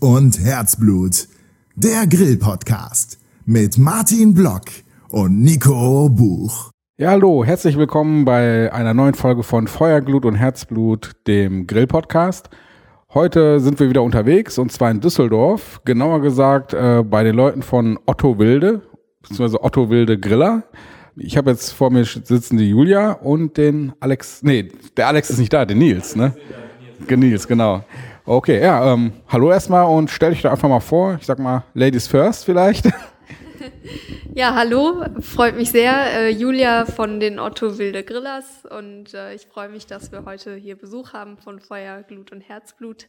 Und Herzblut. Der Grill-Podcast mit Martin Block und Nico Buch. Ja, hallo, herzlich willkommen bei einer neuen Folge von Feuerglut und Herzblut, dem Grill-Podcast. Heute sind wir wieder unterwegs und zwar in Düsseldorf, genauer gesagt äh, bei den Leuten von Otto Wilde, beziehungsweise Otto Wilde Griller. Ich habe jetzt vor mir sitzen die Julia und den Alex, nee, der Alex ist nicht da, der Nils, ne? Nils, genau. Okay, ja, ähm, hallo erstmal und stell dich da einfach mal vor. Ich sag mal, Ladies first vielleicht. Ja, hallo, freut mich sehr. Äh, Julia von den Otto Wilde Grillers und äh, ich freue mich, dass wir heute hier Besuch haben von Feuer, Glut und Herzblut.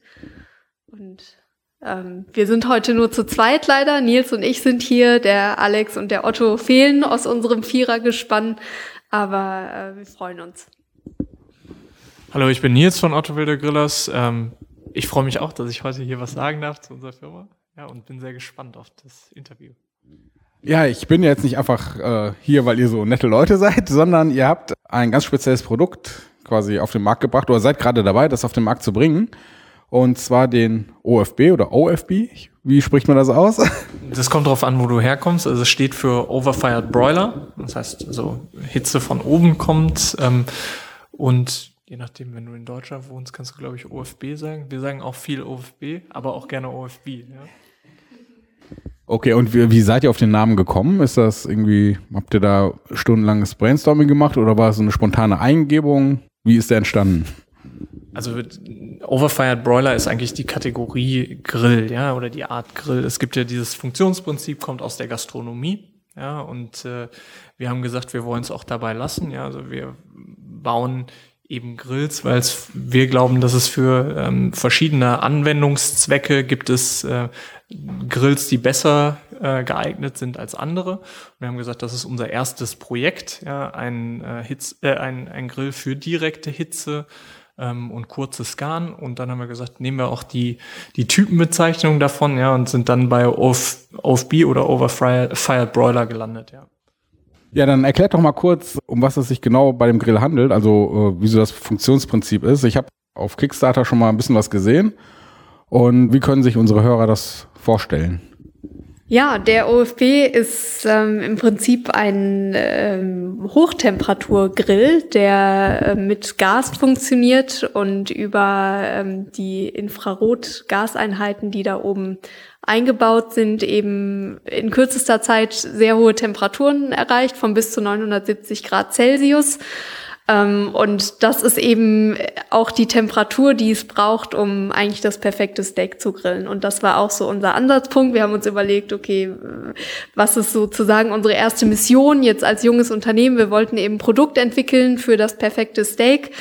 Und ähm, wir sind heute nur zu zweit leider. Nils und ich sind hier, der Alex und der Otto fehlen aus unserem Vierergespann, aber äh, wir freuen uns. Hallo, ich bin Nils von Otto Wilde Grillers. Ähm, ich freue mich auch, dass ich heute hier was sagen darf zu unserer Firma. Ja, und bin sehr gespannt auf das Interview. Ja, ich bin jetzt nicht einfach äh, hier, weil ihr so nette Leute seid, sondern ihr habt ein ganz spezielles Produkt quasi auf den Markt gebracht oder seid gerade dabei, das auf den Markt zu bringen. Und zwar den OFB oder OFB. Wie spricht man das aus? Das kommt darauf an, wo du herkommst. Also es steht für Overfired Broiler. Das heißt, also Hitze von oben kommt. Ähm, und je nachdem, wenn du in Deutschland wohnst, kannst du, glaube ich, OFB sagen. Wir sagen auch viel OFB, aber auch gerne OFB. Ja. Okay, und wie, wie, seid ihr auf den Namen gekommen? Ist das irgendwie, habt ihr da stundenlanges Brainstorming gemacht oder war es so eine spontane Eingebung? Wie ist der entstanden? Also Overfired Broiler ist eigentlich die Kategorie Grill, ja, oder die Art Grill. Es gibt ja dieses Funktionsprinzip, kommt aus der Gastronomie, ja, und äh, wir haben gesagt, wir wollen es auch dabei lassen, ja, also wir bauen eben Grills, weil wir glauben, dass es für ähm, verschiedene Anwendungszwecke gibt es äh, Grills, die besser äh, geeignet sind als andere. Und wir haben gesagt, das ist unser erstes Projekt, ja, ein, äh, Hitz, äh, ein, ein Grill für direkte Hitze ähm, und kurze Scan. Und dann haben wir gesagt, nehmen wir auch die, die Typenbezeichnung davon, ja, und sind dann bei OF, OFB oder Overfired Broiler gelandet, ja. Ja, dann erklärt doch mal kurz, um was es sich genau bei dem Grill handelt, also äh, wieso das Funktionsprinzip ist. Ich habe auf Kickstarter schon mal ein bisschen was gesehen. Und wie können sich unsere Hörer das vorstellen? Ja, der OFB ist ähm, im Prinzip ein ähm, Hochtemperaturgrill, der äh, mit Gas funktioniert und über ähm, die Infrarot-Gaseinheiten, die da oben eingebaut sind, eben in kürzester Zeit sehr hohe Temperaturen erreicht, von bis zu 970 Grad Celsius. Ähm, und das ist eben auch die Temperatur, die es braucht, um eigentlich das perfekte Steak zu grillen. Und das war auch so unser Ansatzpunkt. Wir haben uns überlegt, okay, was ist sozusagen unsere erste Mission jetzt als junges Unternehmen? Wir wollten eben Produkt entwickeln für das perfekte Steak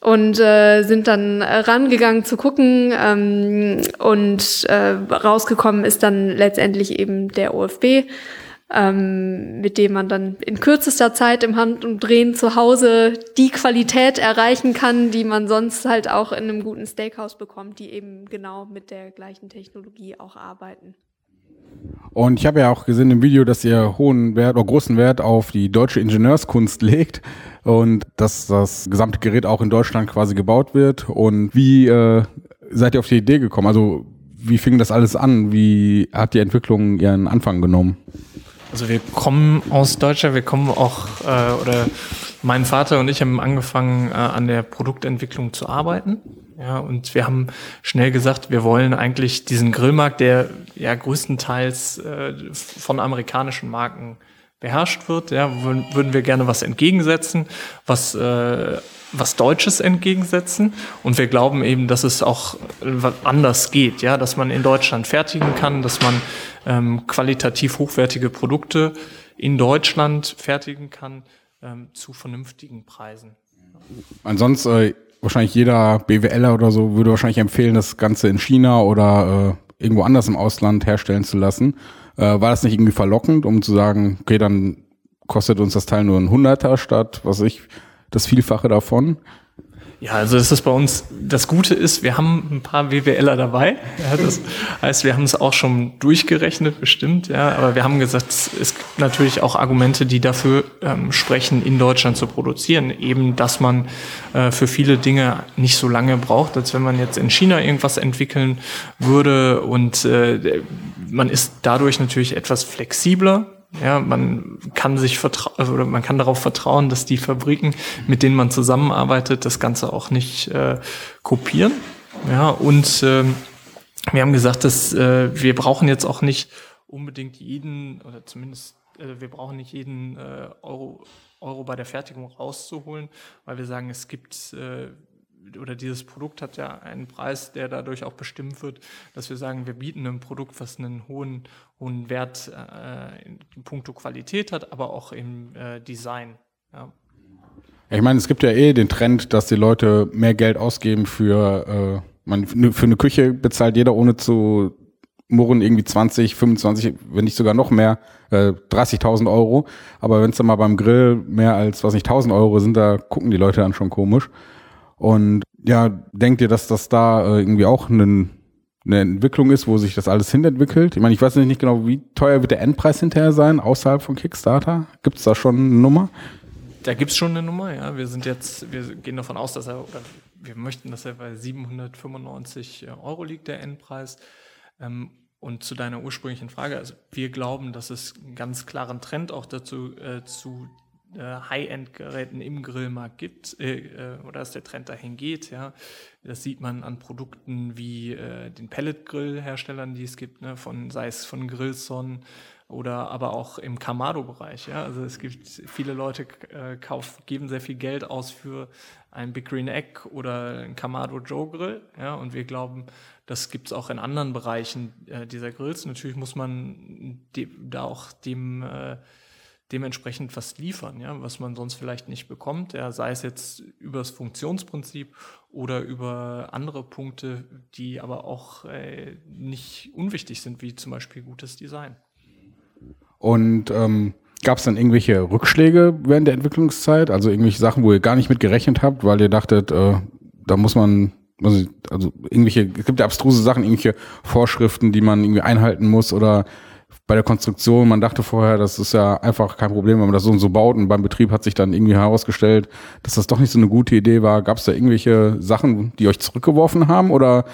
und äh, sind dann rangegangen zu gucken ähm, und äh, rausgekommen ist dann letztendlich eben der OFB ähm, mit dem man dann in kürzester Zeit im Handumdrehen zu Hause die Qualität erreichen kann, die man sonst halt auch in einem guten Steakhouse bekommt, die eben genau mit der gleichen Technologie auch arbeiten. Und ich habe ja auch gesehen im Video, dass ihr hohen Wert oder großen Wert auf die deutsche Ingenieurskunst legt und dass das gesamte Gerät auch in Deutschland quasi gebaut wird. Und wie äh, seid ihr auf die Idee gekommen? Also wie fing das alles an? Wie hat die Entwicklung ihren Anfang genommen? Also wir kommen aus Deutschland, wir kommen auch, äh, oder mein Vater und ich haben angefangen, äh, an der Produktentwicklung zu arbeiten. Ja, und wir haben schnell gesagt, wir wollen eigentlich diesen Grillmarkt, der ja größtenteils äh, von amerikanischen Marken beherrscht wird, ja, würden wir gerne was entgegensetzen, was äh, was Deutsches entgegensetzen. Und wir glauben eben, dass es auch anders geht, ja, dass man in Deutschland fertigen kann, dass man ähm, qualitativ hochwertige Produkte in Deutschland fertigen kann ähm, zu vernünftigen Preisen. Ansonsten äh, wahrscheinlich jeder BWLer oder so würde wahrscheinlich empfehlen, das Ganze in China oder äh, irgendwo anders im Ausland herstellen zu lassen. Äh, war das nicht irgendwie verlockend, um zu sagen, okay, dann kostet uns das Teil nur ein Hunderter statt, was ich, das Vielfache davon? Ja, also das ist bei uns, das Gute ist, wir haben ein paar WWLer dabei. Ja, das heißt, wir haben es auch schon durchgerechnet, bestimmt, ja, aber wir haben gesagt, es gibt natürlich auch Argumente, die dafür ähm, sprechen, in Deutschland zu produzieren. Eben, dass man äh, für viele Dinge nicht so lange braucht, als wenn man jetzt in China irgendwas entwickeln würde und äh, man ist dadurch natürlich etwas flexibler ja, man kann sich vertrauen also, oder man kann darauf vertrauen, dass die Fabriken, mit denen man zusammenarbeitet, das Ganze auch nicht äh, kopieren. Ja, und äh, wir haben gesagt, dass äh, wir brauchen jetzt auch nicht unbedingt jeden oder zumindest äh, wir brauchen nicht jeden äh, Euro, Euro bei der Fertigung rauszuholen, weil wir sagen, es gibt äh, oder dieses Produkt hat ja einen Preis, der dadurch auch bestimmt wird, dass wir sagen, wir bieten ein Produkt, was einen hohen, hohen Wert äh, in puncto Qualität hat, aber auch im äh, Design. Ja. Ich meine, es gibt ja eh den Trend, dass die Leute mehr Geld ausgeben für, äh, man, für eine Küche bezahlt jeder ohne zu murren irgendwie 20, 25, wenn nicht sogar noch mehr, äh, 30.000 Euro. Aber wenn es dann mal beim Grill mehr als, was nicht, 1.000 Euro sind, da gucken die Leute dann schon komisch. Und ja, denkt ihr, dass das da äh, irgendwie auch eine, eine Entwicklung ist, wo sich das alles hinentwickelt? Ich meine, ich weiß nicht genau, wie teuer wird der Endpreis hinterher sein, außerhalb von Kickstarter? Gibt es da schon eine Nummer? Da gibt es schon eine Nummer, ja. Wir sind jetzt, wir gehen davon aus, dass er, oder wir möchten, dass er bei 795 äh, Euro liegt, der Endpreis. Ähm, und zu deiner ursprünglichen Frage, also wir glauben, dass es einen ganz klaren Trend auch dazu äh, zu High-End-Geräten im Grillmarkt gibt äh, äh, oder dass der Trend dahin geht. Ja, das sieht man an Produkten wie äh, den Pellet-Grill-Herstellern, die es gibt, ne, von sei es von Grillson oder aber auch im Kamado-Bereich. Ja, also es gibt viele Leute äh, kauf, geben sehr viel Geld aus für ein Big Green Egg oder ein Kamado Joe Grill. Ja, und wir glauben, das gibt es auch in anderen Bereichen äh, dieser Grills. Natürlich muss man da auch dem äh, dementsprechend was liefern, ja, was man sonst vielleicht nicht bekommt, ja, sei es jetzt über das Funktionsprinzip oder über andere Punkte, die aber auch äh, nicht unwichtig sind, wie zum Beispiel gutes Design. Und ähm, gab es dann irgendwelche Rückschläge während der Entwicklungszeit, also irgendwelche Sachen, wo ihr gar nicht mit gerechnet habt, weil ihr dachtet, äh, da muss man also, also irgendwelche, es gibt ja abstruse Sachen, irgendwelche Vorschriften, die man irgendwie einhalten muss oder bei der Konstruktion, man dachte vorher, das ist ja einfach kein Problem, wenn man das so und so baut und beim Betrieb hat sich dann irgendwie herausgestellt, dass das doch nicht so eine gute Idee war. Gab es da irgendwelche Sachen, die euch zurückgeworfen haben oder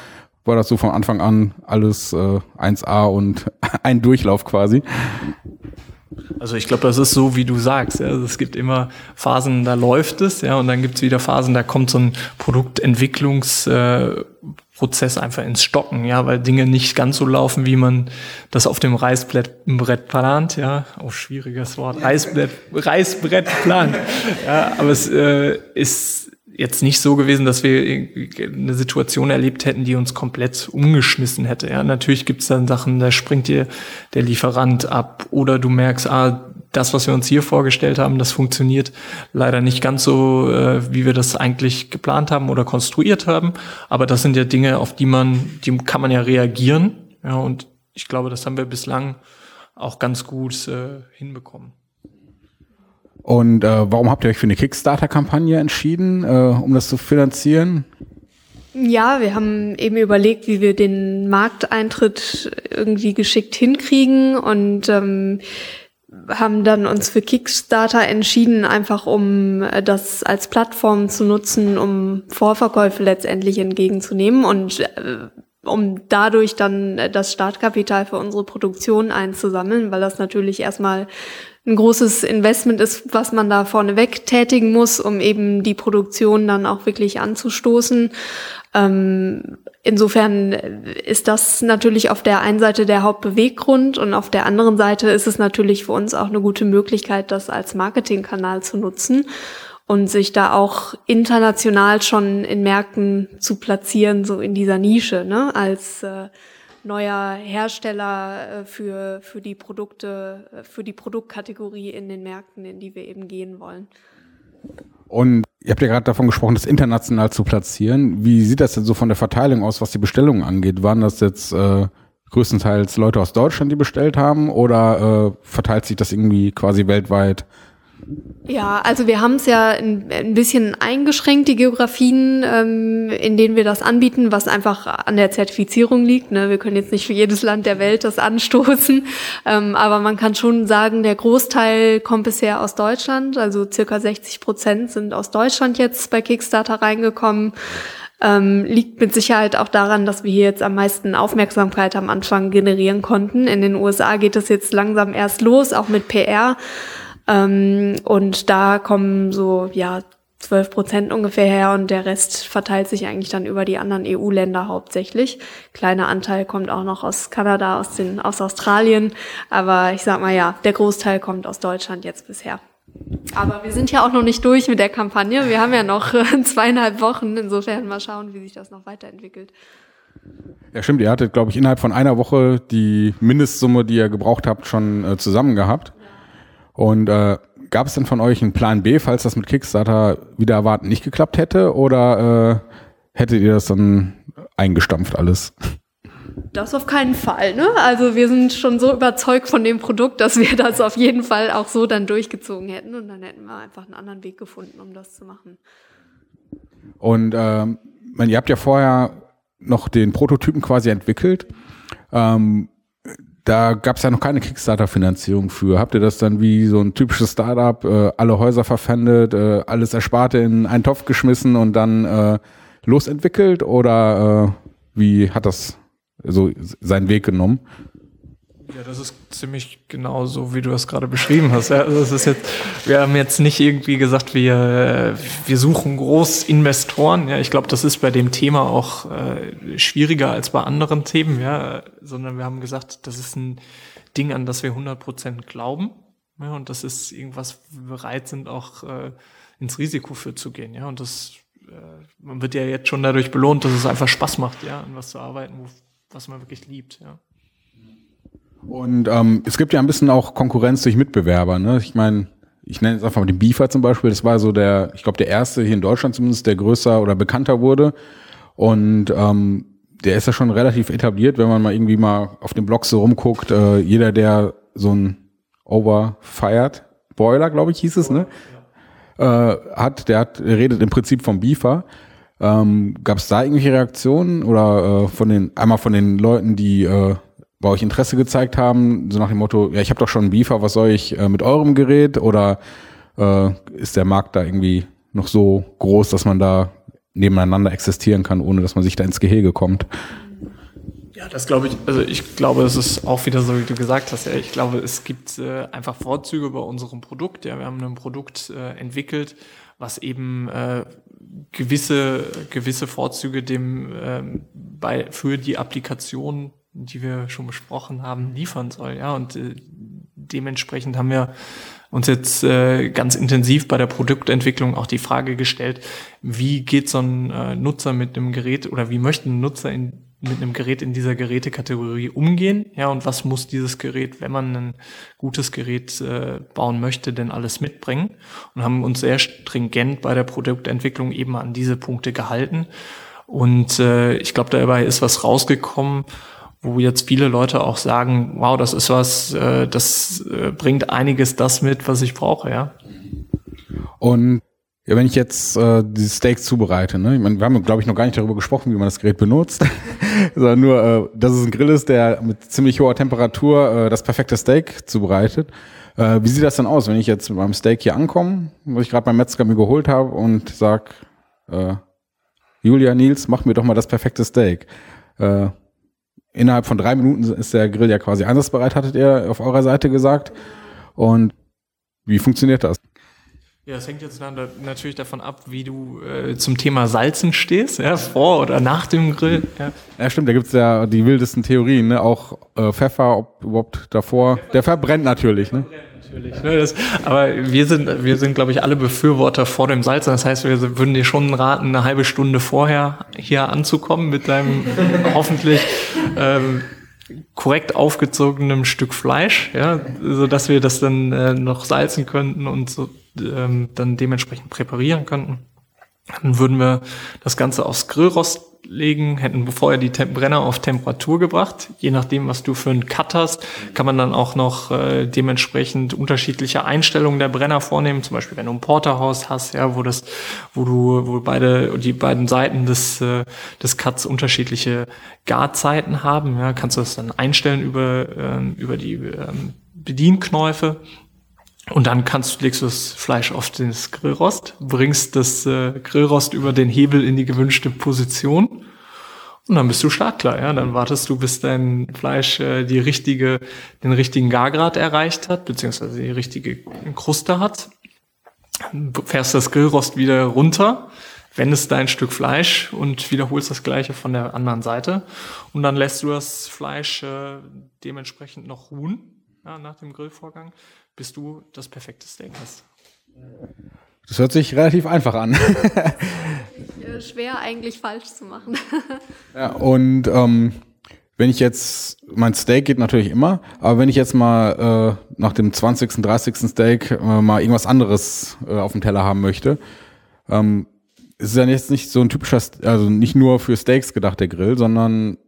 war das so von Anfang an alles äh, 1A und ein Durchlauf quasi? Also ich glaube, das ist so, wie du sagst. Ja. Also es gibt immer Phasen, da läuft es, ja, und dann gibt es wieder Phasen, da kommt so ein Produktentwicklungs äh, einfach ins Stocken, ja, weil Dinge nicht ganz so laufen, wie man das auf dem Reißbrett plant, ja, oh, schwieriges Wort, Reißbrett, Reißbrett plant, ja, aber es äh, ist jetzt nicht so gewesen, dass wir eine Situation erlebt hätten, die uns komplett umgeschmissen hätte. Ja, natürlich gibt es dann Sachen, da springt dir der Lieferant ab oder du merkst, ah, das, was wir uns hier vorgestellt haben, das funktioniert leider nicht ganz so, äh, wie wir das eigentlich geplant haben oder konstruiert haben. Aber das sind ja Dinge, auf die man, die kann man ja reagieren. Ja, und ich glaube, das haben wir bislang auch ganz gut äh, hinbekommen. Und äh, warum habt ihr euch für eine Kickstarter-Kampagne entschieden, äh, um das zu finanzieren? Ja, wir haben eben überlegt, wie wir den Markteintritt irgendwie geschickt hinkriegen und ähm, haben dann uns für Kickstarter entschieden, einfach um äh, das als Plattform zu nutzen, um Vorverkäufe letztendlich entgegenzunehmen und äh, um dadurch dann äh, das Startkapital für unsere Produktion einzusammeln, weil das natürlich erstmal ein großes Investment ist, was man da vorneweg tätigen muss, um eben die Produktion dann auch wirklich anzustoßen. Ähm, insofern ist das natürlich auf der einen Seite der Hauptbeweggrund und auf der anderen Seite ist es natürlich für uns auch eine gute Möglichkeit, das als Marketingkanal zu nutzen und sich da auch international schon in Märkten zu platzieren, so in dieser Nische, ne, als äh, neuer Hersteller äh, für, für die Produkte, äh, für die Produktkategorie in den Märkten, in die wir eben gehen wollen. Und ihr habt ja gerade davon gesprochen, das international zu platzieren. Wie sieht das denn so von der Verteilung aus, was die Bestellungen angeht? Waren das jetzt äh, größtenteils Leute aus Deutschland, die bestellt haben, oder äh, verteilt sich das irgendwie quasi weltweit Ja, also wir haben es ja ein, ein, bisschen eingeschränkt, die Geografien, ähm, in denen wir das anbieten, was einfach an der Zertifizierung liegt. Ne? Wir können jetzt nicht für jedes Land der Welt das anstoßen, ähm, aber man kann schon sagen, der Großteil kommt bisher aus Deutschland. Also circa 60 Prozent sind aus Deutschland jetzt bei Kickstarter reingekommen. Ähm, liegt mit Sicherheit auch daran, dass wir hier jetzt am meisten Aufmerksamkeit am Anfang generieren konnten. In den USA geht es jetzt langsam erst los, auch mit PR. Ähm, und da kommen so, ja, 12 Prozent ungefähr her und der Rest verteilt sich eigentlich dann über die anderen EU-Länder hauptsächlich. Kleiner Anteil kommt auch noch aus Kanada, aus, den, aus Australien, aber ich sag mal ja, der Großteil kommt aus Deutschland jetzt bisher. Aber wir sind ja auch noch nicht durch mit der Kampagne. Wir haben ja noch äh, zweieinhalb Wochen. Insofern mal schauen, wie sich das noch weiterentwickelt. Ja, stimmt. Ihr hattet, glaube ich, innerhalb von einer Woche die Mindestsumme, die ihr gebraucht habt, schon äh, zusammen gehabt. Und äh, gab es denn von euch einen Plan B, falls das mit Kickstarter wieder erwarten nicht geklappt hätte? Oder äh, hättet ihr das dann eingestampft alles? Das auf keinen Fall. Ne? Also wir sind schon so überzeugt von dem Produkt, dass wir das auf jeden Fall auch so dann durchgezogen hätten und dann hätten wir einfach einen anderen Weg gefunden, um das zu machen. Und ähm, ihr habt ja vorher noch den Prototypen quasi entwickelt. Ähm, da gab es ja noch keine Kickstarter-Finanzierung für. Habt ihr das dann wie so ein typisches Startup, äh, alle Häuser verpfändet, äh, alles Ersparte in einen Topf geschmissen und dann äh, losentwickelt? Oder äh, wie hat das so seinen Weg genommen? Ja, das ist ziemlich genau so, wie du das gerade beschrieben hast. Ja, also das ist jetzt, wir haben jetzt nicht irgendwie gesagt, wir, wir suchen Großinvestoren. Ja, ich glaube, das ist bei dem Thema auch äh, schwieriger als bei anderen Themen, ja, sondern wir haben gesagt, das ist ein Ding, an das wir 100 Prozent glauben. Ja, und das ist irgendwas, wir bereit sind, auch äh, ins Risiko für zu gehen. Ja, und das, äh, man wird ja jetzt schon dadurch belohnt, dass es einfach Spaß macht, ja, an was zu arbeiten, wo, was man wirklich liebt, ja. Und ähm, es gibt ja ein bisschen auch Konkurrenz durch Mitbewerber. Ne? Ich meine, ich nenne jetzt einfach mal den Beaver zum Beispiel. Das war so der, ich glaube, der erste hier in Deutschland zumindest, der größer oder bekannter wurde. Und ähm, der ist ja schon relativ etabliert, wenn man mal irgendwie mal auf dem Blog so rumguckt. Äh, jeder, der so ein Overfired Boiler, glaube ich, hieß es, ne? Äh, hat, der hat, der redet im Prinzip vom Beaver. Ähm, Gab es da irgendwelche Reaktionen oder äh, von den einmal von den Leuten, die äh, bei euch Interesse gezeigt haben, so nach dem Motto, ja, ich habe doch schon einen Beaver, was soll ich äh, mit eurem Gerät? Oder äh, ist der Markt da irgendwie noch so groß, dass man da nebeneinander existieren kann, ohne dass man sich da ins Gehege kommt? Ja, das glaube ich, also ich glaube, es ist auch wieder so, wie du gesagt hast. Ja, ich glaube, es gibt äh, einfach Vorzüge bei unserem Produkt. Ja, wir haben ein Produkt äh, entwickelt, was eben äh, gewisse, gewisse Vorzüge dem ähm, bei, für die Applikation die wir schon besprochen haben, liefern soll. Ja, und äh, dementsprechend haben wir uns jetzt äh, ganz intensiv bei der Produktentwicklung auch die Frage gestellt, wie geht so ein äh, Nutzer mit einem Gerät oder wie möchten Nutzer in, mit einem Gerät in dieser Gerätekategorie umgehen? Ja, und was muss dieses Gerät, wenn man ein gutes Gerät äh, bauen möchte, denn alles mitbringen? Und haben uns sehr stringent bei der Produktentwicklung eben an diese Punkte gehalten. Und äh, ich glaube, dabei ist was rausgekommen, wo jetzt viele Leute auch sagen, wow, das ist was, äh, das äh, bringt einiges das mit, was ich brauche, ja. Und ja, wenn ich jetzt äh, dieses Steak zubereite, ne? Ich meine, wir haben, glaube ich, noch gar nicht darüber gesprochen, wie man das Gerät benutzt, sondern nur, äh, dass es ein Grill ist, der mit ziemlich hoher Temperatur äh, das perfekte Steak zubereitet. Äh, wie sieht das dann aus, wenn ich jetzt mit meinem Steak hier ankomme, was ich gerade beim Metzger mir geholt habe und sag, äh, Julia Nils, mach mir doch mal das perfekte Steak. Äh, innerhalb von drei Minuten ist der Grill ja quasi einsatzbereit, hattet ihr auf eurer Seite gesagt. Und wie funktioniert das? Ja, es hängt jetzt natürlich davon ab, wie du äh, zum Thema Salzen stehst, ja, vor oder nach dem Grill. Ja, ja stimmt, da gibt's ja die wildesten Theorien, ne? auch äh, Pfeffer, ob überhaupt davor. Der verbrennt natürlich. Ne? Natürlich. Ne? Das, aber wir sind, wir sind, glaube ich, alle Befürworter vor dem Salzen. Das heißt, wir würden dir schon raten, eine halbe Stunde vorher hier anzukommen mit deinem hoffentlich ähm, korrekt aufgezogenem Stück Fleisch, ja, so dass wir das dann äh, noch salzen könnten und so ähm, dann dementsprechend präparieren könnten. Dann würden wir das Ganze aufs Grillrost legen, hätten vorher die Tem Brenner auf Temperatur gebracht. Je nachdem, was du für einen Cut hast, kann man dann auch noch äh, dementsprechend unterschiedliche Einstellungen der Brenner vornehmen. Zum Beispiel, wenn du ein Porterhaus hast, ja, wo das, wo du, wo beide, die beiden Seiten des, äh, des Cuts unterschiedliche Garzeiten haben, ja, kannst du das dann einstellen über, ähm, über die ähm, Bedienknäufe. Und dann kannst, legst du das Fleisch auf das Grillrost, bringst das äh, Grillrost über den Hebel in die gewünschte Position und dann bist du startklar. Ja? Dann wartest du, bis dein Fleisch äh, die richtige, den richtigen Gargrad erreicht hat, beziehungsweise die richtige Kruste hat. Fährst das Grillrost wieder runter, wendest dein Stück Fleisch und wiederholst das gleiche von der anderen Seite. Und dann lässt du das Fleisch äh, dementsprechend noch ruhen ja, nach dem Grillvorgang bis du das perfekte Steak hast. Das hört sich relativ einfach an. Schwer eigentlich falsch zu machen. ja, und ähm, wenn ich jetzt, mein Steak geht natürlich immer, aber wenn ich jetzt mal äh, nach dem 20., 30. Steak äh, mal irgendwas anderes äh, auf dem Teller haben möchte, ähm, ist ja jetzt nicht so ein typischer, also nicht nur für Steaks gedacht, der Grill, sondern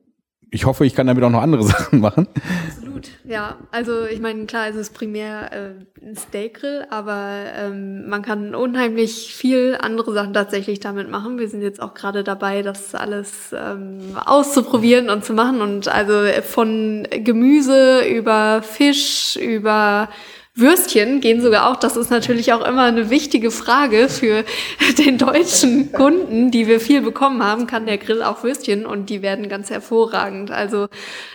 ich hoffe, ich kann damit auch noch andere Sachen machen. Absolut, ja. Also ich meine, klar ist es primär äh, ein Steakgrill, aber ähm, man kann unheimlich viel andere Sachen tatsächlich damit machen. Wir sind jetzt auch gerade dabei, das alles ähm, auszuprobieren und zu machen. Und also von Gemüse über Fisch, über Würstchen gehen sogar auch. Das ist natürlich auch immer eine wichtige Frage für den deutschen Kunden, die wir viel bekommen haben. Kann der Grill auch Würstchen? Und die werden ganz hervorragend. Also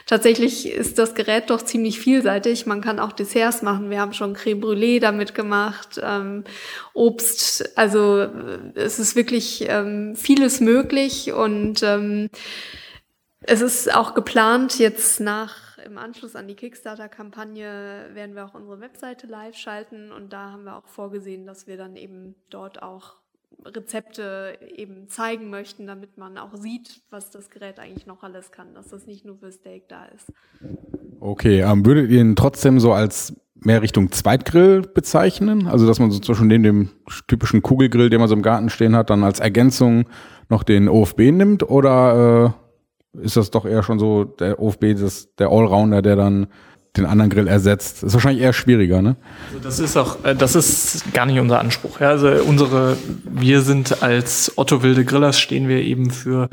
tatsächlich ist das Gerät doch ziemlich vielseitig. Man kann auch Desserts machen. Wir haben schon Creme Brûlée damit gemacht, ähm, Obst. Also es ist wirklich ähm, vieles möglich und ähm, es ist auch geplant, jetzt nach im Anschluss an die Kickstarter-Kampagne werden wir auch unsere Webseite live schalten und da haben wir auch vorgesehen, dass wir dann eben dort auch Rezepte eben zeigen möchten, damit man auch sieht, was das Gerät eigentlich noch alles kann, dass das nicht nur für Steak da ist. Okay, ähm, würdet ihr ihn trotzdem so als mehr Richtung Zweitgrill bezeichnen? Also dass man so zwischen dem, dem typischen Kugelgrill, den man so im Garten stehen hat, dann als Ergänzung noch den OFB nimmt oder äh ist das doch eher schon so der OFB, das, der Allrounder, der dann den anderen Grill ersetzt. Ist wahrscheinlich eher schwieriger, ne? Also das ist auch, äh, das ist gar nicht unser Anspruch. Ja? Also unsere, wir sind als Otto Wilde Grillers stehen wir eben für,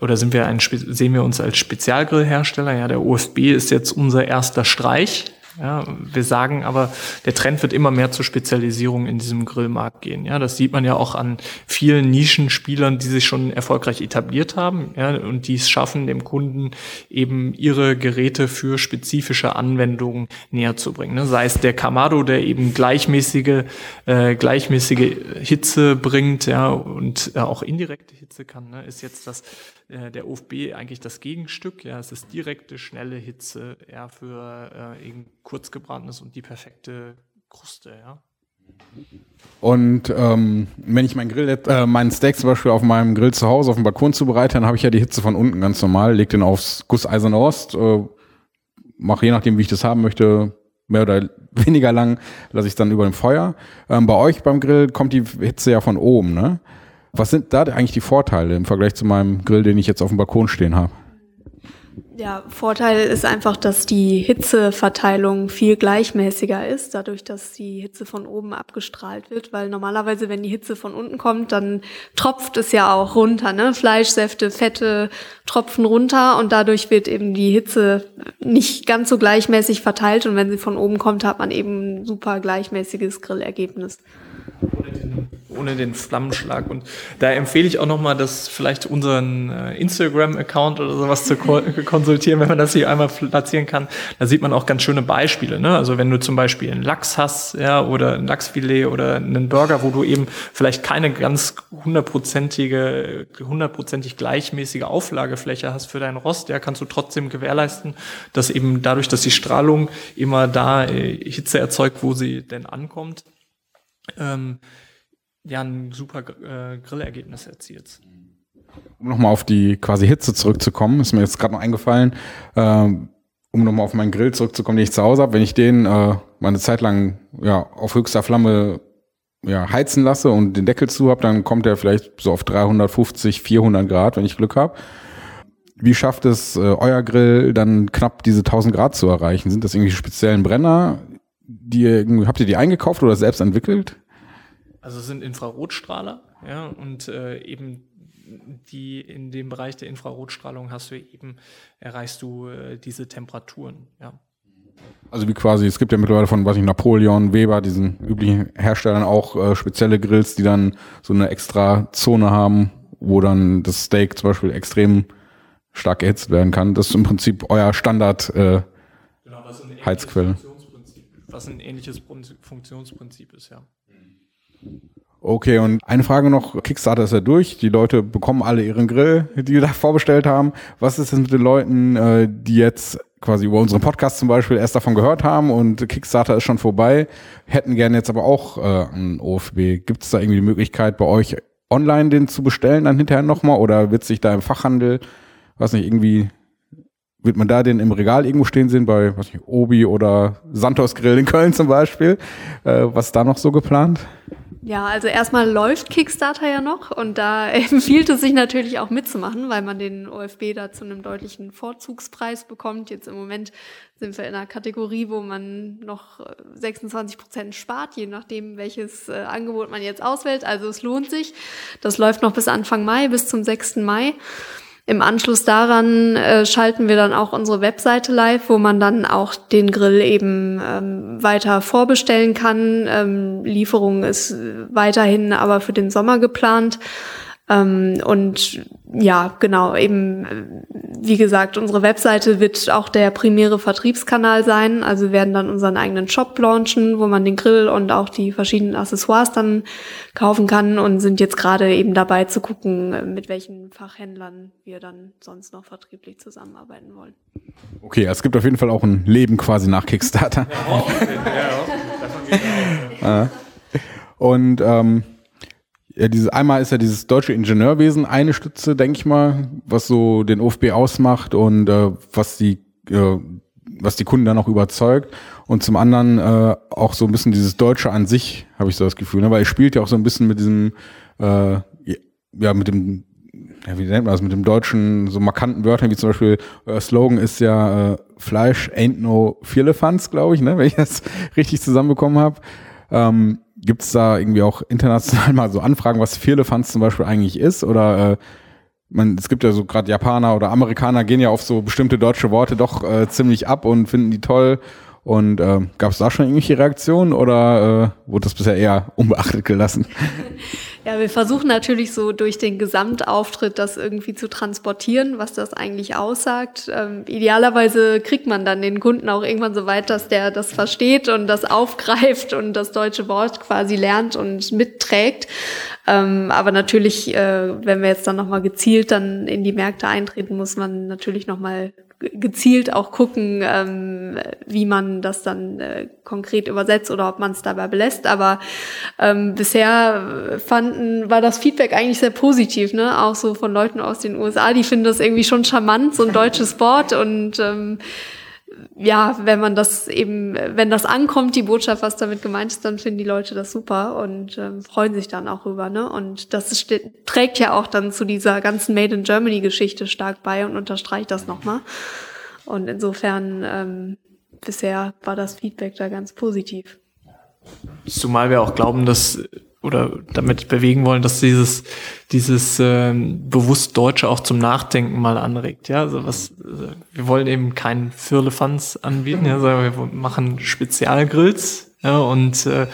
oder sind wir ein, sehen wir uns als Spezialgrillhersteller. Ja, der OFB ist jetzt unser erster Streich. Ja, wir sagen aber, der Trend wird immer mehr zur Spezialisierung in diesem Grillmarkt gehen. Ja, das sieht man ja auch an vielen Nischenspielern, die sich schon erfolgreich etabliert haben ja, und die es schaffen, dem Kunden eben ihre Geräte für spezifische Anwendungen näher zu bringen. Ne? Sei es der Kamado, der eben gleichmäßige, äh, gleichmäßige Hitze bringt ja, und äh, auch indirekte Hitze kann, ne? ist jetzt das äh, der OFB eigentlich das Gegenstück. Ja, es ist direkte, schnelle Hitze ja, für äh, eben kurzgebratenes und die perfekte Kruste. Ja. Und ähm, wenn ich mein Grill, äh, meinen Steak zum Beispiel auf meinem Grill zu Hause auf dem Balkon zubereite, dann habe ich ja die Hitze von unten ganz normal, leg den aufs Gusseisen Rost, äh, mache je nachdem, wie ich das haben möchte, mehr oder weniger lang, lasse ich dann über dem Feuer. Ähm, bei euch beim Grill kommt die Hitze ja von oben, ne? Was sind da eigentlich die Vorteile im Vergleich zu meinem Grill, den ich jetzt auf dem Balkon stehen habe? Ja, Vorteil ist einfach, dass die Hitzeverteilung viel gleichmäßiger ist, dadurch, dass die Hitze von oben abgestrahlt wird, weil normalerweise, wenn die Hitze von unten kommt, dann tropft es ja auch runter, ne? Fleischsäfte, Fette tropfen runter und dadurch wird eben die Hitze nicht ganz so gleichmäßig verteilt und wenn sie von oben kommt, hat man eben ein super gleichmäßiges Grillergebnis ohne den Flammenschlag. Und da empfehle ich auch nochmal, das vielleicht unseren äh, Instagram-Account oder sowas zu ko konsultieren, wenn man das hier einmal platzieren kann. Da sieht man auch ganz schöne Beispiele. Ne? Also wenn du zum Beispiel einen Lachs hast, ja, oder ein Lachsfilet oder einen Burger, wo du eben vielleicht keine ganz hundertprozentige, hundertprozentig gleichmäßige Auflagefläche hast für deinen Rost, ja, kannst du trotzdem gewährleisten, dass eben dadurch, dass die Strahlung immer da äh, Hitze erzeugt, wo sie denn ankommt, ähm, ja ein super äh, Grillergebnis erzielt. Um nochmal auf die quasi Hitze zurückzukommen, ist mir jetzt gerade noch eingefallen, ähm, um nochmal auf meinen Grill zurückzukommen, den ich zu Hause habe, wenn ich den äh, mal eine Zeit lang ja, auf höchster Flamme ja, heizen lasse und den Deckel zu habe, dann kommt er vielleicht so auf 350, 400 Grad, wenn ich Glück habe. Wie schafft es äh, euer Grill dann knapp diese 1000 Grad zu erreichen? Sind das irgendwie speziellen Brenner? Die habt ihr die eingekauft oder selbst entwickelt? Also es sind Infrarotstrahler, ja, und äh, eben die in dem Bereich der Infrarotstrahlung hast du eben, erreichst du äh, diese Temperaturen, ja. Also wie quasi, es gibt ja mittlerweile von, weiß ich, Napoleon, Weber, diesen üblichen Herstellern auch äh, spezielle Grills, die dann so eine extra Zone haben, wo dann das Steak zum Beispiel extrem stark erhitzt werden kann. Das ist im Prinzip euer Standard äh, genau, Heizquelle. Was ein ähnliches Funktionsprinzip ist, ja. Okay, und eine Frage noch. Kickstarter ist ja durch. Die Leute bekommen alle ihren Grill, die wir da vorbestellt haben. Was ist denn mit den Leuten, äh, die jetzt quasi über unseren Podcast zum Beispiel erst davon gehört haben und Kickstarter ist schon vorbei, hätten gerne jetzt aber auch äh, einen OFB. Gibt es da irgendwie die Möglichkeit bei euch online den zu bestellen dann hinterher nochmal oder wird sich da im Fachhandel, weiß nicht, irgendwie wird man da den im Regal irgendwo stehen sehen bei, was nicht, Obi oder Santos Grill in Köln zum Beispiel? Äh, was ist da noch so geplant? Ja, also erstmal läuft Kickstarter ja noch und da empfiehlt es sich natürlich auch mitzumachen, weil man den OFB da zu einem deutlichen Vorzugspreis bekommt. Jetzt im Moment sind wir in einer Kategorie, wo man noch 26 Prozent spart, je nachdem, welches äh, Angebot man jetzt auswählt. Also es lohnt sich. Das läuft noch bis Anfang Mai, bis zum 6. Mai. Im Anschluss daran äh, schalten wir dann auch unsere Webseite live, wo man dann auch den Grill eben ähm, weiter vorbestellen kann. Ähm, Lieferung ist weiterhin aber für den Sommer geplant. Ähm, und ja, genau, eben, wie gesagt, unsere Webseite wird auch der primäre Vertriebskanal sein. Also wir werden dann unseren eigenen Shop launchen, wo man den Grill und auch die verschiedenen Accessoires dann kaufen kann und sind jetzt gerade eben dabei zu gucken, mit welchen Fachhändlern wir dann sonst noch vertrieblich zusammenarbeiten wollen. Okay, es gibt auf jeden Fall auch ein Leben quasi nach Kickstarter. Ja, ja, und ähm, ja, dieses, einmal ist ja dieses deutsche Ingenieurwesen eine Stütze, denke ich mal, was so den OFB ausmacht und äh, was die äh, was die Kunden dann auch überzeugt. Und zum anderen äh, auch so ein bisschen dieses Deutsche an sich, habe ich so das Gefühl, ne? weil ihr spielt ja auch so ein bisschen mit diesem, äh, ja, mit dem, ja, wie nennt man das, mit dem deutschen, so markanten Wörtern, wie zum Beispiel, euer Slogan ist ja äh, Fleisch ain't no Firlefanz, glaube ich, ne? wenn ich das richtig zusammenbekommen habe. Ähm, Gibt es da irgendwie auch international mal so Anfragen, was Firlefanz zum Beispiel eigentlich ist? Oder äh, man, es gibt ja so gerade Japaner oder Amerikaner gehen ja auf so bestimmte deutsche Worte doch äh, ziemlich ab und finden die toll. Und äh, gab es da schon irgendwelche Reaktionen oder äh, wurde das bisher eher unbeachtet gelassen? Ja, wir versuchen natürlich so durch den Gesamtauftritt das irgendwie zu transportieren, was das eigentlich aussagt. Ähm, idealerweise kriegt man dann den Kunden auch irgendwann so weit, dass der das versteht und das aufgreift und das deutsche Wort quasi lernt und mitträgt. Ähm, aber natürlich, äh, wenn wir jetzt dann nochmal gezielt dann in die Märkte eintreten, muss man natürlich nochmal gezielt auch gucken, ähm, wie man das dann äh, konkret übersetzt oder ob man es dabei belässt. Aber ähm, bisher fanden, war das Feedback eigentlich sehr positiv, ne? Auch so von Leuten aus den USA, die finden das irgendwie schon charmant, so ein deutsches Wort und ähm, ja, wenn man das eben, wenn das ankommt, die Botschaft, was damit gemeint ist, dann finden die Leute das super und ähm, freuen sich dann auch rüber. Ne? Und das ist, trägt ja auch dann zu dieser ganzen Made in Germany Geschichte stark bei und unterstreicht das nochmal. Und insofern ähm, bisher war das Feedback da ganz positiv. Zumal wir auch glauben, dass oder damit bewegen wollen, dass dieses dieses ähm, bewusst Deutsche auch zum Nachdenken mal anregt. Ja, also was also wir wollen eben keinen Firlefanz anbieten, ja, sondern wir machen Spezialgrills ja, und äh,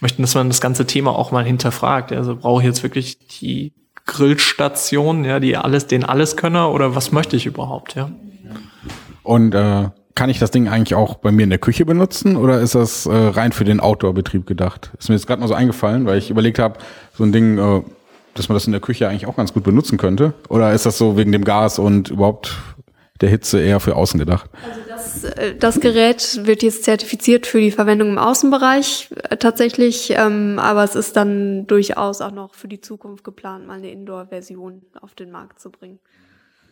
möchten, dass man das ganze Thema auch mal hinterfragt. Also brauche ich jetzt wirklich die Grillstation, ja, die alles, den Alleskönner oder was möchte ich überhaupt, ja? Und äh, kann ich das Ding eigentlich auch bei mir in der Küche benutzen oder ist das äh, rein für den Outdoor-Betrieb gedacht? Ist mir jetzt gerade mal so eingefallen, weil ich überlegt habe, so ein Ding, äh, dass man das in der Küche eigentlich auch ganz gut benutzen könnte. Oder ist das so wegen dem Gas und überhaupt der Hitze eher für außen gedacht? Also das, äh, das Gerät wird jetzt zertifiziert für die Verwendung im Außenbereich äh, tatsächlich, ähm, aber es ist dann durchaus auch noch für die Zukunft geplant, mal eine Indoor-Version auf den Markt zu bringen.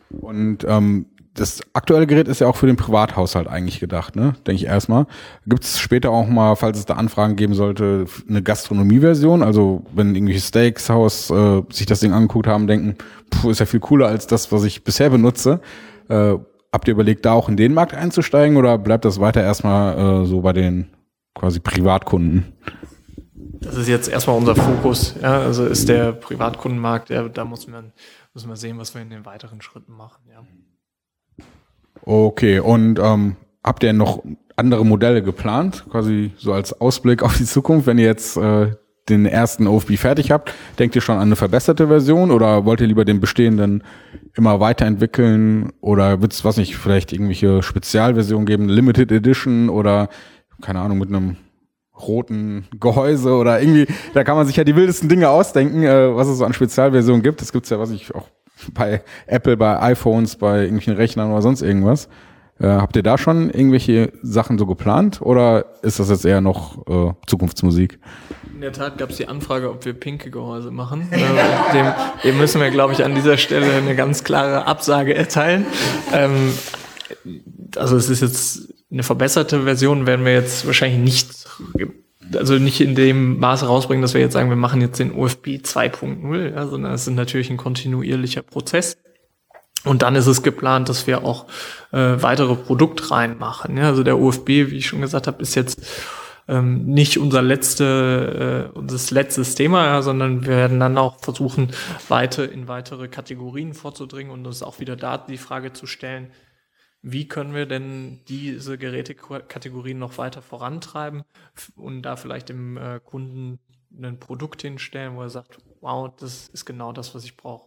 Und ähm, das aktuelle Gerät ist ja auch für den Privathaushalt eigentlich gedacht, ne? Denke ich erstmal. Gibt es später auch mal, falls es da Anfragen geben sollte, eine Gastronomie-Version? Also wenn irgendwelche Steakshaus äh, sich das Ding angeguckt haben, denken, puh, ist ja viel cooler als das, was ich bisher benutze. Äh, habt ihr überlegt, da auch in den Markt einzusteigen oder bleibt das weiter erstmal äh, so bei den quasi Privatkunden? Das ist jetzt erstmal unser Fokus. Ja, also ist der Privatkundenmarkt, ja, da muss man, muss man sehen, was wir in den weiteren Schritten machen. Ja. Okay, und ähm, habt ihr noch andere Modelle geplant, quasi so als Ausblick auf die Zukunft, wenn ihr jetzt äh, den ersten OFB fertig habt? Denkt ihr schon an eine verbesserte Version oder wollt ihr lieber den bestehenden immer weiterentwickeln oder wird es, was nicht, vielleicht irgendwelche Spezialversionen geben, Limited Edition oder keine Ahnung, mit einem roten Gehäuse oder irgendwie, da kann man sich ja die wildesten Dinge ausdenken, äh, was es so an Spezialversionen gibt. Das gibt's ja, was ich auch bei Apple, bei iPhones, bei irgendwelchen Rechnern oder sonst irgendwas. Äh, habt ihr da schon irgendwelche Sachen so geplant oder ist das jetzt eher noch äh, Zukunftsmusik? In der Tat gab es die Anfrage, ob wir pinke Gehäuse machen. Äh, dem, dem, müssen wir, glaube ich, an dieser Stelle eine ganz klare Absage erteilen. Ähm, also es ist jetzt eine verbesserte Version, werden wir jetzt wahrscheinlich nicht also nicht in dem Maße rausbringen, dass wir jetzt sagen, wir machen jetzt den OFB 2.0, ja, sondern es ist natürlich ein kontinuierlicher Prozess. Und dann ist es geplant, dass wir auch äh, weitere Produktreihen machen. Ja? Also der OFB, wie ich schon gesagt habe, ist jetzt ähm, nicht unser letzte, äh, unser letztes Thema, ja, sondern wir werden dann auch versuchen, weiter in weitere Kategorien vorzudringen und uns auch wieder da die Frage zu stellen, wie können wir denn diese Gerätekategorien noch weiter vorantreiben und da vielleicht dem äh, Kunden ein Produkt hinstellen, wo er sagt, wow, das ist genau das, was ich brauche.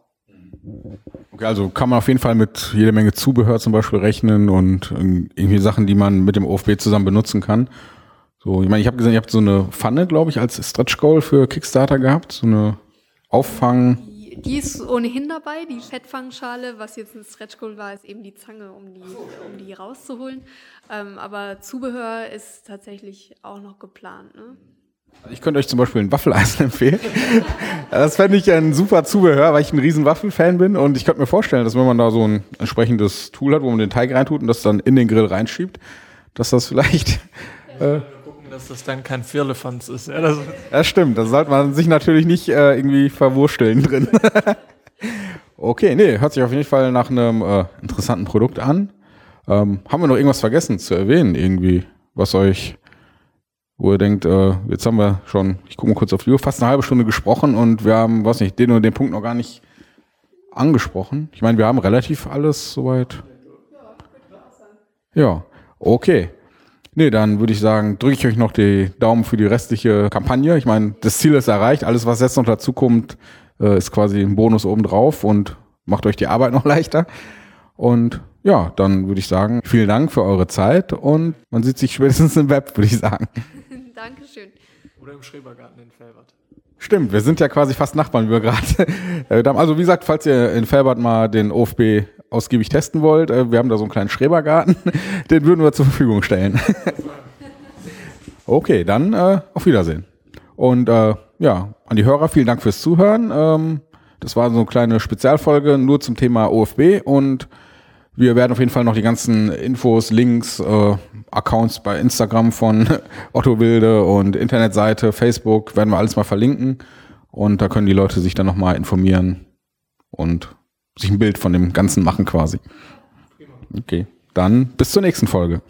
Okay, also kann man auf jeden Fall mit jede Menge Zubehör zum Beispiel rechnen und irgendwie Sachen, die man mit dem OFB zusammen benutzen kann. So, ich meine, ich habe gesehen, ihr habt so eine Pfanne, glaube ich, als Stretch Goal für Kickstarter gehabt, so eine Auffang die ist ohnehin dabei, die Fettfangschale. Was jetzt ein Stretch Goal war, ist eben die Zange, um die, um die rauszuholen. Ähm, aber Zubehör ist tatsächlich auch noch geplant. Ne? Ich könnte euch zum Beispiel ein Waffeleisen empfehlen. das fände ich ein super Zubehör, weil ich ein riesen Waffelfan bin. Und ich könnte mir vorstellen, dass wenn man da so ein entsprechendes Tool hat, wo man den Teig reintut und das dann in den Grill reinschiebt, dass das vielleicht... Äh, dass das dann kein Firlefanz ist. Ja, das, ja, stimmt. Da sollte man sich natürlich nicht äh, irgendwie verwursteln drin. okay, nee, hört sich auf jeden Fall nach einem äh, interessanten Produkt an. Ähm, haben wir noch irgendwas vergessen zu erwähnen irgendwie, was euch, wo ihr denkt, äh, jetzt haben wir schon, ich gucke mal kurz auf die Uhr, fast eine halbe Stunde gesprochen und wir haben, was nicht, den oder den Punkt noch gar nicht angesprochen. Ich meine, wir haben relativ alles soweit. Ja, okay. Nee, dann würde ich sagen, drücke ich euch noch die Daumen für die restliche Kampagne. Ich meine, das Ziel ist erreicht. Alles, was jetzt noch dazu kommt, äh, ist quasi ein Bonus obendrauf und macht euch die Arbeit noch leichter. Und ja, dann würde ich sagen, vielen Dank für eure Zeit und man sieht sich spätestens im Web, würde ich sagen. Dankeschön. Oder im Schrebergarten in Felbert. Stimmt, wir sind ja quasi fast Nachbarn, wie wir gerade. Äh, also wie gesagt, falls ihr in Felbert mal den OFB ausgiebig testen wollt, äh, wir haben da so einen kleinen Schrebergarten, den würden wir zur Verfügung stellen. okay, dann äh, auf Wiedersehen. Und äh, ja, an die Hörer, vielen Dank fürs Zuhören. Ähm, das war so eine kleine Spezialfolge nur zum Thema OFB und wir werden auf jeden Fall noch die ganzen Infos, Links, äh, Accounts bei Instagram von Otto Wilde und Internetseite, Facebook, werden wir alles mal verlinken. Und da können die Leute sich dann nochmal informieren und sich ein Bild von dem Ganzen machen quasi. Okay, dann bis zur nächsten Folge.